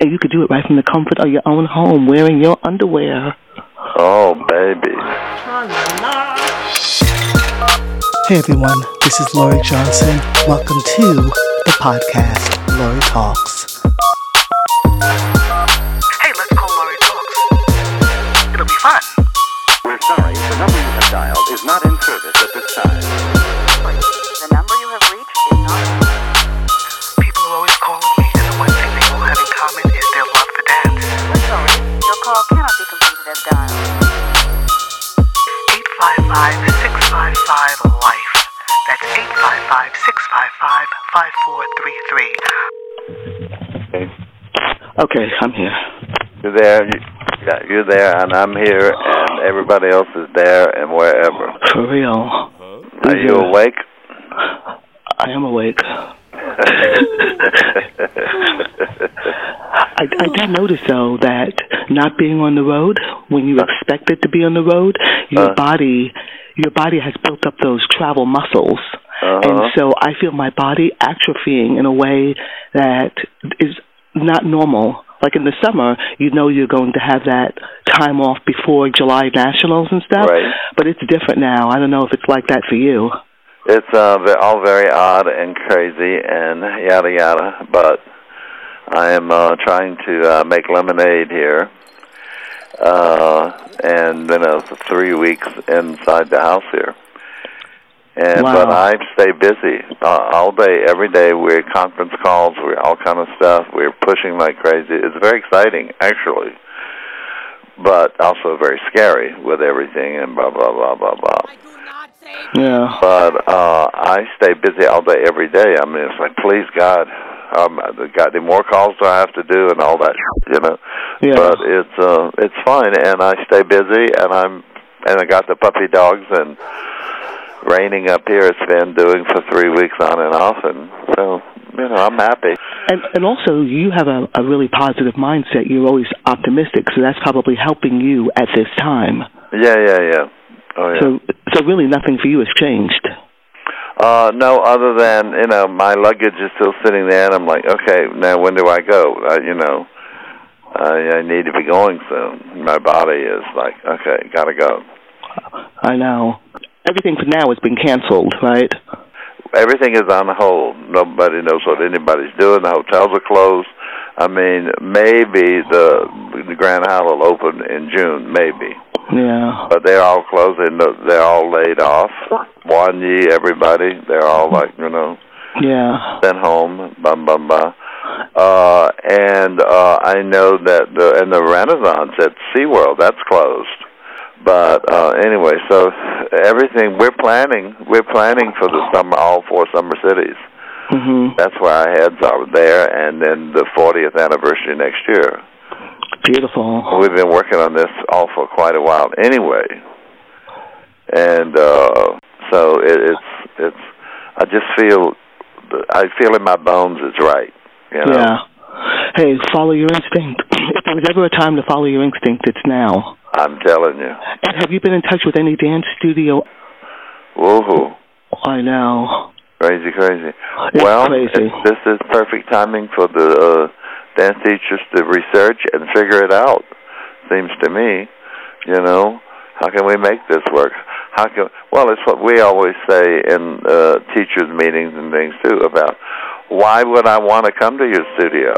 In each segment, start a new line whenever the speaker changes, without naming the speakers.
and you could do it right from the comfort of your own home, wearing your underwear.
Oh, baby.
Hey everyone, this is Laurie Johnson. Welcome to the podcast, Laurie Talks. Okay, I'm here.
You're there. You're there, and I'm here, and everybody else is there, and wherever.
For real.
Are you awake?
I am awake. I, I did notice though that not being on the road when you expected to be on the road, your
Uh.
body, your body has built up those travel muscles,
Uh-huh.
and so I feel my body atrophying in a way that is not normal. Like in the summer, you know you're going to have that time off before July Nationals and stuff,
Right.
but it's different now. I don't know if it's like that for you.
It's uh, all very odd and crazy and yada yada, but I am uh, trying to uh, make lemonade here. Uh, and then uh, three weeks inside the house here. And
Wow.
but I stay busy uh, all day, every day. We're conference calls, we're all kind of stuff. We're pushing like crazy. It's very exciting, actually, but also very scary with everything and blah blah blah blah blah.
Yeah.
But uh, I stay busy all day, every day. I mean, it's like, please God, um, got any more calls do I have to do and all that, you know.
Yeah.
But it's uh, it's fine, and I stay busy, and I'm and I got the puppy dogs and raining up here. It's been doing for three weeks on and off, and so you know I'm happy.
And and also you have a, a really positive mindset. You're always optimistic, so that's probably helping you at this time.
Yeah, yeah, yeah. Oh yeah.
So so really nothing for you has changed.
Uh, no, other than you know, my luggage is still sitting there, and I'm like, okay, now when do I go? Uh, you know, I, I need to be going soon. My body is like, okay, gotta go.
I know. Everything for now has been canceled, right?
Everything is on hold. Nobody knows what anybody's doing. The hotels are closed. I mean, maybe the the Grand Hyatt will open in June, maybe,
Yeah.
but they're all closed. and They're all laid off. One Yi, everybody, they're all like, you know.
Yeah.
sent home, bum bum bum. Uh, and uh, I know that the and the Renaissance at SeaWorld that's closed. But uh, anyway, so everything we're planning, we're planning for the summer, all four summer cities.
Mhm.
That's where our heads are there, and then the 40th anniversary next year.
Beautiful.
We've been working on this all for quite a while, anyway. And uh, so it, it's it's. I just feel, I feel in my bones it's right. You know?
Yeah. Hey, follow your instinct. If there was ever a time to follow your instinct, it's now.
I'm telling you.
And have you been in touch with any dance studio?
Woohoo.
I know.
Crazy, crazy.
It's
well,
crazy.
this is perfect timing for the uh, dance teachers to research and figure it out. Seems to me, you know, how can we make this work? How can? Well, it's what we always say in uh, teachers' meetings and things too about why would I want to come to your studio?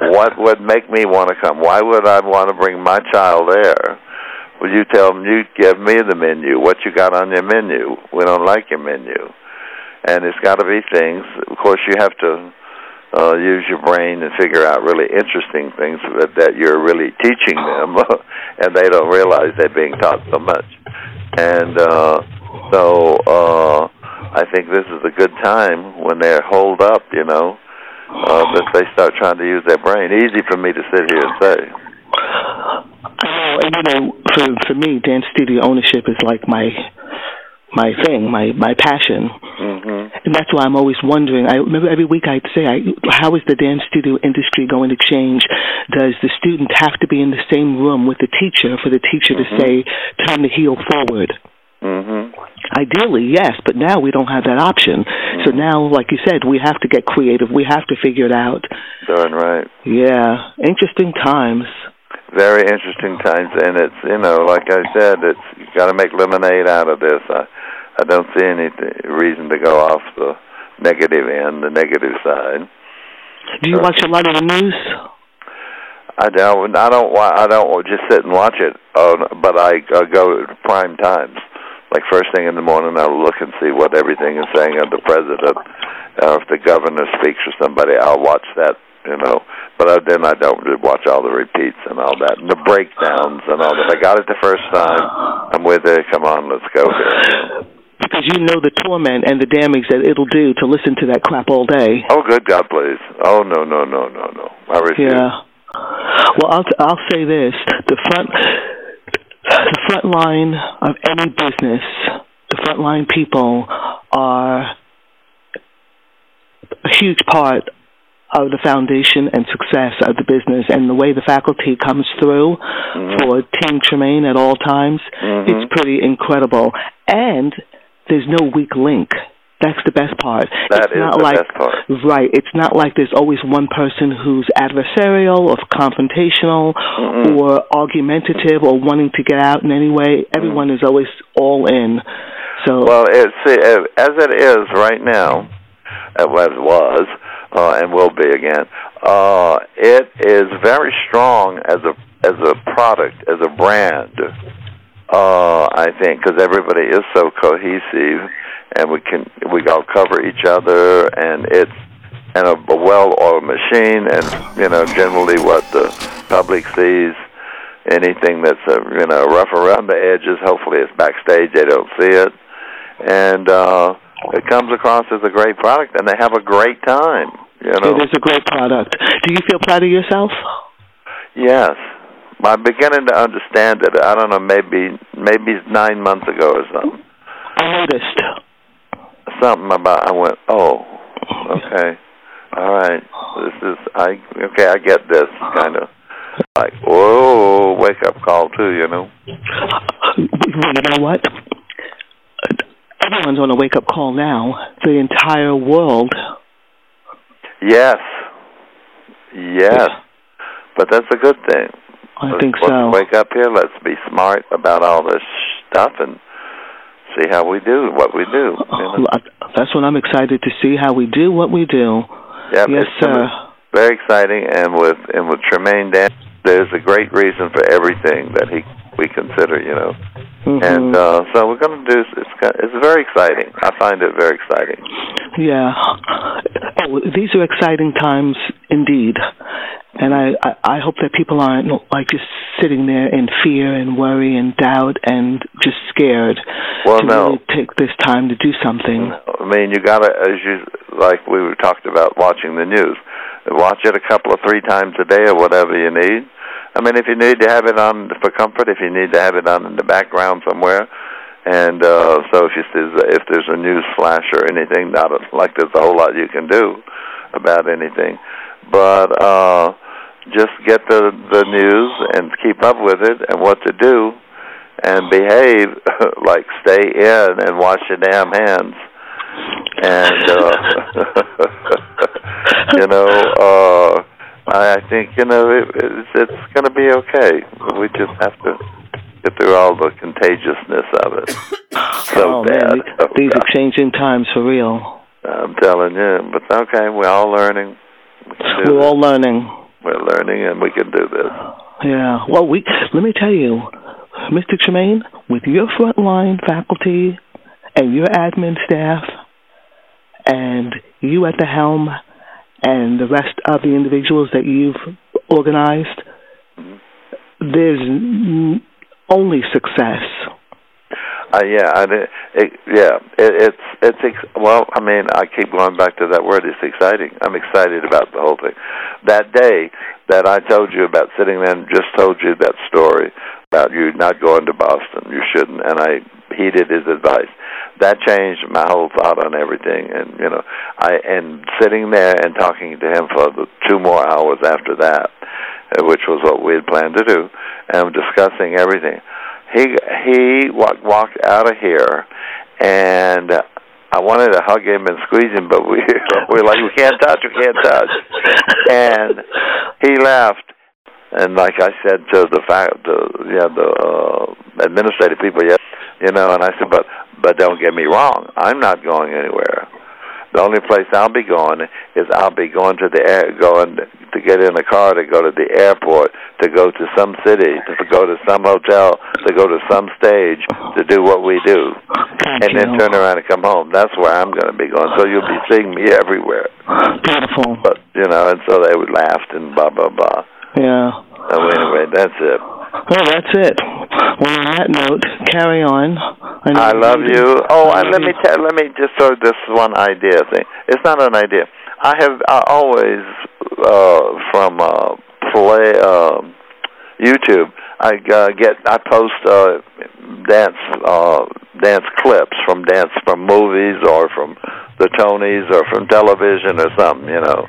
What would make me want to come? Why would I want to bring my child there? Would you tell them you give me the menu? What you got on your menu? We don't like your menu and it's got to be things. Of course, you have to uh, use your brain and figure out really interesting things that, that you're really teaching them, and they don't realize they're being taught so much. And uh, so uh, I think this is a good time when they're holed up, you know, uh, that they start trying to use their brain. Easy for me to sit here and say.
I know, and you know, for for me, dance studio ownership is like my my thing, my my passion,
hmm
and that's why I'm always wondering. I remember every week I'd say, I, "How is the dance studio industry going to change? Does the student have to be in the same room with the teacher for the teacher
Mhm.
to say, turn the heel forward?"
Mhm.
Ideally, yes, but now we don't have that option. So now, like you said, we have to get creative. We have to figure it out.
Darn right.
Yeah, interesting times.
Very interesting times, and it's you know, like I said, it's you got to make lemonade out of this. I I don't see any reason to go off the negative end, the negative side.
Do you
Sure.
watch a lot of the news?
I don't. I don't. I don't just sit and watch it. Uh, but I uh, go to prime times. Like first thing in the morning, I'll look and see what everything is saying of the president. Uh, if the governor speaks or somebody, I'll watch that. You know. But then I don't watch all the repeats and all that, and the breakdowns and all that. I got it the first time. I'm with it. Come on, let's go here.
Because you know the torment and the damage that it'll do to listen to that crap all day.
Oh, good God, please. Oh no, no, no, no, no. I refuse.
Yeah. Well, I'll I'll say this: the front front line of any business, the front line people are a huge part of the foundation and success of the business, and the way the faculty comes through for Team Tremaine at all times,
Mhm.
it's pretty incredible. And there's no weak link. That's the best part.
That
it's
is
not
the
like
best part.
Right. It's not like there's always one person who's adversarial or confrontational
Mm-mm.
or argumentative or wanting to get out in any way. Everyone is always all in. So
Well, it, see, uh, as it is right now, uh, as it was, uh, and will be again, uh, it is very strong as a as a product, as a brand. Uh, I think because everybody is so cohesive, and we can we all cover each other, and it's and a, a well-oiled machine, and you know generally what the public sees. Anything that's uh, you know rough around the edges, hopefully it's backstage. They don't see it and uh, it comes across as a great product, and they have a great time. You know,
it is a great product. Do you feel proud of yourself?
yes. I'm beginning to understand it. I don't know, maybe maybe nine months ago or something.
I noticed.
Something about I went, oh, okay, all right. This is I okay. I get this kind of like whoa, wake up call too. You know.
You know what? Everyone's on a wake up call now. The entire world.
Yes. Yes. But that's a good thing.
I
Let's-
think
let's
so.
wake up here. Let's be smart about all this stuff and see how we do what we do. You know?
Uh, That's what I'm excited to see how we do what we do. Yes, sir.
Very exciting, and with and with Tremaine Dan, there's a great reason for everything that he we consider. You know,
Mhm.
and uh, so we're going to do. It's it's very exciting. I find it very exciting.
Yeah. Oh, these are exciting times indeed. And I, I, I hope that people aren't like just sitting there in fear and worry and doubt and just scared
Well,
to
no.
really take this time to do something.
I mean, you got to, as you like, we talked about watching the news. Watch it a couple of three times a day or whatever you need. I mean, if you need to have it on for comfort, if you need to have it on in the background somewhere, and uh, so if you see, if there's a news flash or anything, not a, like there's a whole lot you can do about anything, but uh, just get the the news and keep up with it and what to do, and behave like stay in and wash your damn hands and uh you know uh I, think you know it, it's it's going to be okay. We just have to get through all the contagiousness of it. So
oh
bad.
man,
Oh,
these
God.
are changing times for real.
I'm telling you, but okay, we're all learning. we
we're all learning.
We're learning, and we can do this.
Yeah. Well, we let me tell you, Mr. Tremaine, with your frontline faculty and your admin staff, and you at the helm, and the rest of the individuals that you've organized, mm-hmm. there's n- only success.
Uh, yeah, I mean, it, yeah, it, it's it's ex- well. I mean, I keep going back to that word. It's exciting. I'm excited about the whole thing. That day that I told you about sitting there and just told you that story about you not going to Boston, you shouldn't, and I heeded his advice. That changed my whole thought on everything, and you know, I and sitting there and talking to him for the two more hours after that, uh, which was what we had planned to do, and discussing everything he he walked walked out of here, and I wanted to hug him and squeeze him, but we we're like we can't touch, we can't touch, and he left. And like I said to the fact, the yeah, the uh, administrative people, yeah, you know, and I said, but but don't get me wrong, I'm not going anywhere. The only place I'll be going is I'll be going to the air, going to get in a car to go to the airport, to go to some city, to go to some hotel, to go to some stage, to do what we do, and then turn around and come home. That's where I'm going to be going. So you'll be seeing me everywhere.
Beautiful.
But you know, and so they would laugh and blah blah blah.
Yeah.
So anyway, that's it.
Well, that's it. Well, on that note, carry on. Know
I love
you-
you. Oh, and
love
let me tell, let me just throw this one idea thing. It's not an idea. I have I always uh, from uh, play uh, YouTube. I uh, get I post uh, dance uh, dance clips from dance from movies or from the Tonys or from television or something. You know,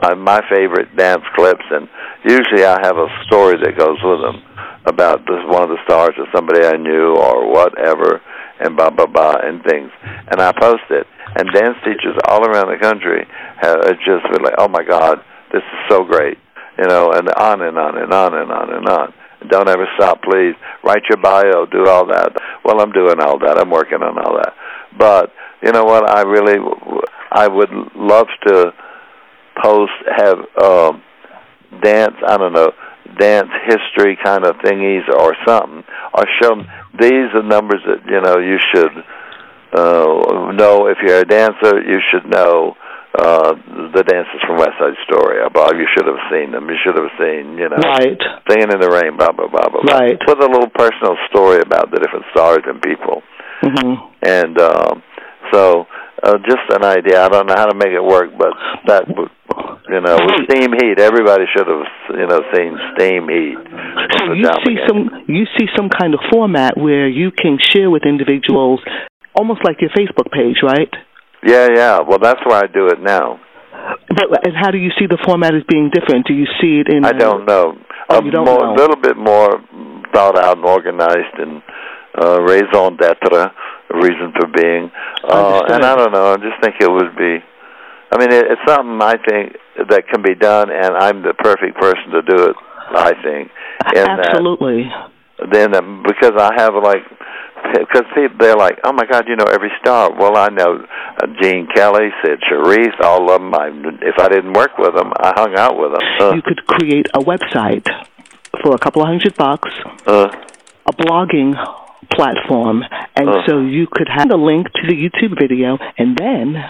uh, my favorite dance clips, and usually I have a story that goes with them about this one of the stars or somebody I knew or whatever, and blah blah blah and things. And I post it, and dance teachers all around the country have just been like, "Oh my God, this is so great," you know, and on and on and on and on and on. Don't ever stop, please. Write your bio, do all that. Well, I'm doing all that. I'm working on all that. But you know what? I really, I would love to post have um, dance. I don't know dance history kind of thingies or something, or show 'em these are numbers that you know you should uh, know. If you're a dancer, you should know uh, the dances from West Side Story. Or blah, you should have seen them. You should have seen, you know,
Right.
Singing in the Rain, blah blah blah blah. blah.
Right.
With a little personal story about the different stars and people,
Mm-hmm.
and um, so uh, just an idea. I don't know how to make it work, but that would. You know, with steam heat, everybody should have, you know, seen steam heat.
So you see
Jamaicans.
some you see some kind of format where you can share with individuals, almost like your Facebook page, right?
Yeah, yeah. Well, that's why I do it now.
But and how do you see the format as being different? Do you see it in?
I don't know.
Oh,
a
you don't
more,
know.
little bit more thought out and organized and uh, raison d'etre, reason for being. Uh, and I don't know. I just think it would be. I mean, it, it's something I think that can be done, and I'm the perfect person to do it. I think. In that-
Absolutely.
then um, because I have like because people they're like, oh my God, you know every star. Well, I know uh, Gene Kelly, Cyd Charisse, all of them. I, if I didn't work with them, I hung out with them. Uh,
You could create a website for a couple of hundred bucks,
uh,
a blogging platform, and
Uh.
so you could have a link to the YouTube video, and then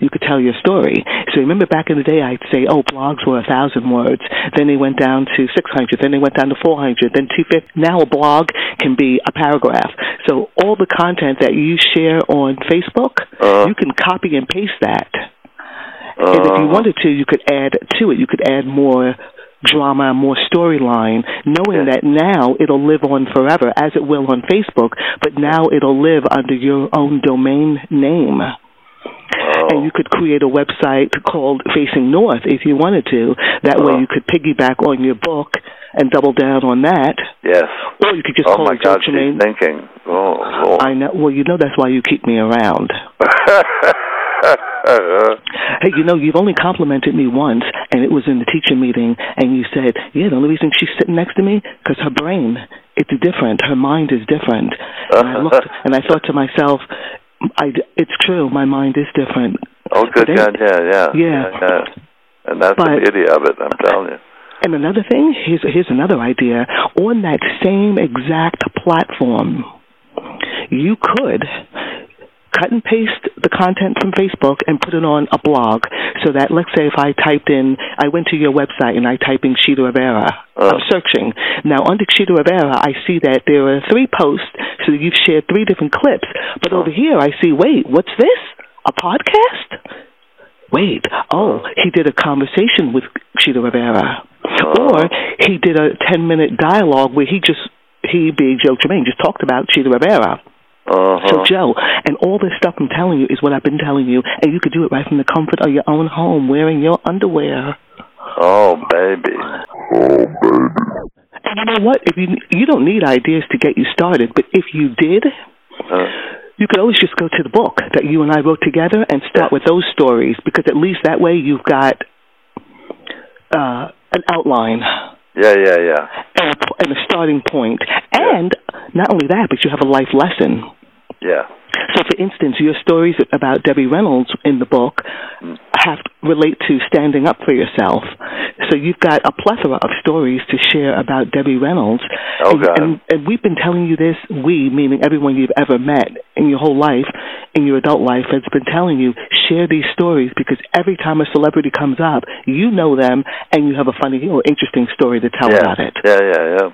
you could tell your story. So remember back in the day, I'd say, oh, blogs were a thousand words. Then they went down to six hundred. Then they went down to four hundred. Then two fifty. Now a blog can be a paragraph. So all the content that you share on Facebook,
Uh.
you can copy and paste that. And if you
uh,
wanted to, you could add to it. You could add more drama, more storyline, knowing that now it'll live on forever, as it will on Facebook, but now it'll live under your own domain name.
oh,
And you could create a website called Facing North if you wanted to. That way
Oh.
you could piggyback on your book and double down on that.
yes.
Or you could just
Oh
call
my
it
God, she's
Tremaine.
thinking. Oh, Lord.
I know. Well, you know that's why you keep me around. Hey, you know, you've only complimented me once, and it was in the teacher meeting, and you said, yeah, the only reason she's sitting next to me, because her brain, it's different. Her mind is different. And I looked, and I thought to myself, I, it's true, my mind is different.
oh, good
But
God, yeah, yeah,
Yeah.
yeah. And that's
But-
the beauty of it. I'm telling you.
And another thing, here's, here's another idea. On that same exact platform, you could cut and paste the content from Facebook and put it on a blog so that, let's say, if I typed in, I went to your website and I type in Chita Rivera,
Uh.
I'm searching. Now, under Chita Rivera, I see that there are three posts, so you've shared three different clips. But over here, I see, wait, what's this? A podcast? Wait, oh, he did a conversation with Chita Rivera. Or he did a 10 minute dialogue where he just, he being Joe Tremaine, just talked about Chita Rivera.
Uh-huh.
So, Joe, and all this stuff I'm telling you is what I've been telling you, and you could do it right from the comfort of your own home, wearing your underwear.
oh, baby. Oh, baby.
And you know what? If you you don't need ideas to get you started, but if you did,
Uh,
you could always just go to the book that you and I wrote together and start with those stories because at least that way you've got uh, an outline
yeah, yeah, yeah.
and a, and a starting point. And not only that, but you have a life lesson.
Yeah.
So, for instance, your stories about Debbie Reynolds in the book have relate to standing up for yourself. So you've got a plethora of stories to share about Debbie Reynolds.
Okay.
And, and, and we've been telling you this, we, meaning everyone you've ever met in your whole life, in your adult life, has been telling you, share these stories because every time a celebrity comes up, you know them and you have a funny or interesting story to tell
yeah.
about it.
Yeah, yeah, yeah.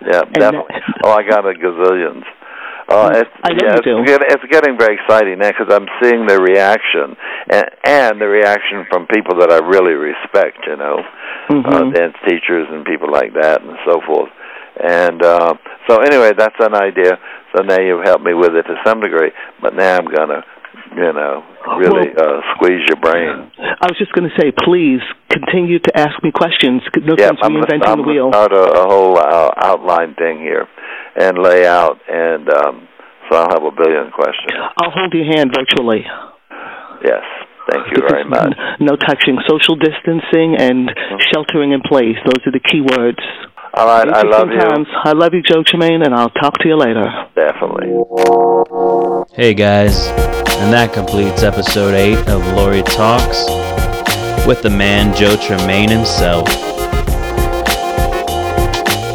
Yeah, definitely. oh, I got a gazillions. Uh, it's,
I
yeah. It's, get, it's getting very exciting now because I'm seeing the reaction and, and the reaction from people that I really respect. You know, uh,
Mhm.
dance teachers and people like that and so forth. And uh, so anyway, that's an idea. So now you've helped me with it to some degree, but now I'm gonna, you know, really uh, squeeze your brain.
I was just going to say, please continue to ask me questions. No
Yeah,
sense
I'm gonna,
reinventing
I'm
the
gonna start a, a whole uh, outline thing here and lay out, and um, so I'll have a billion questions.
I'll hold your hand virtually.
Yes, thank you very much.
No touching, social distancing, and sheltering in place. Those are the key words.
All right, I love
Sometimes.
you.
I love you, Joe Tremaine, and I'll talk to you later.
Definitely.
Hey guys, and that completes episode 8 of Lori Talks with the man Joe Tremaine himself.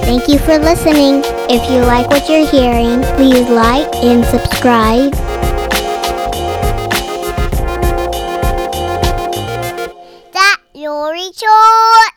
Thank you for listening. If you like what you're hearing, please like and subscribe. That Lori Short.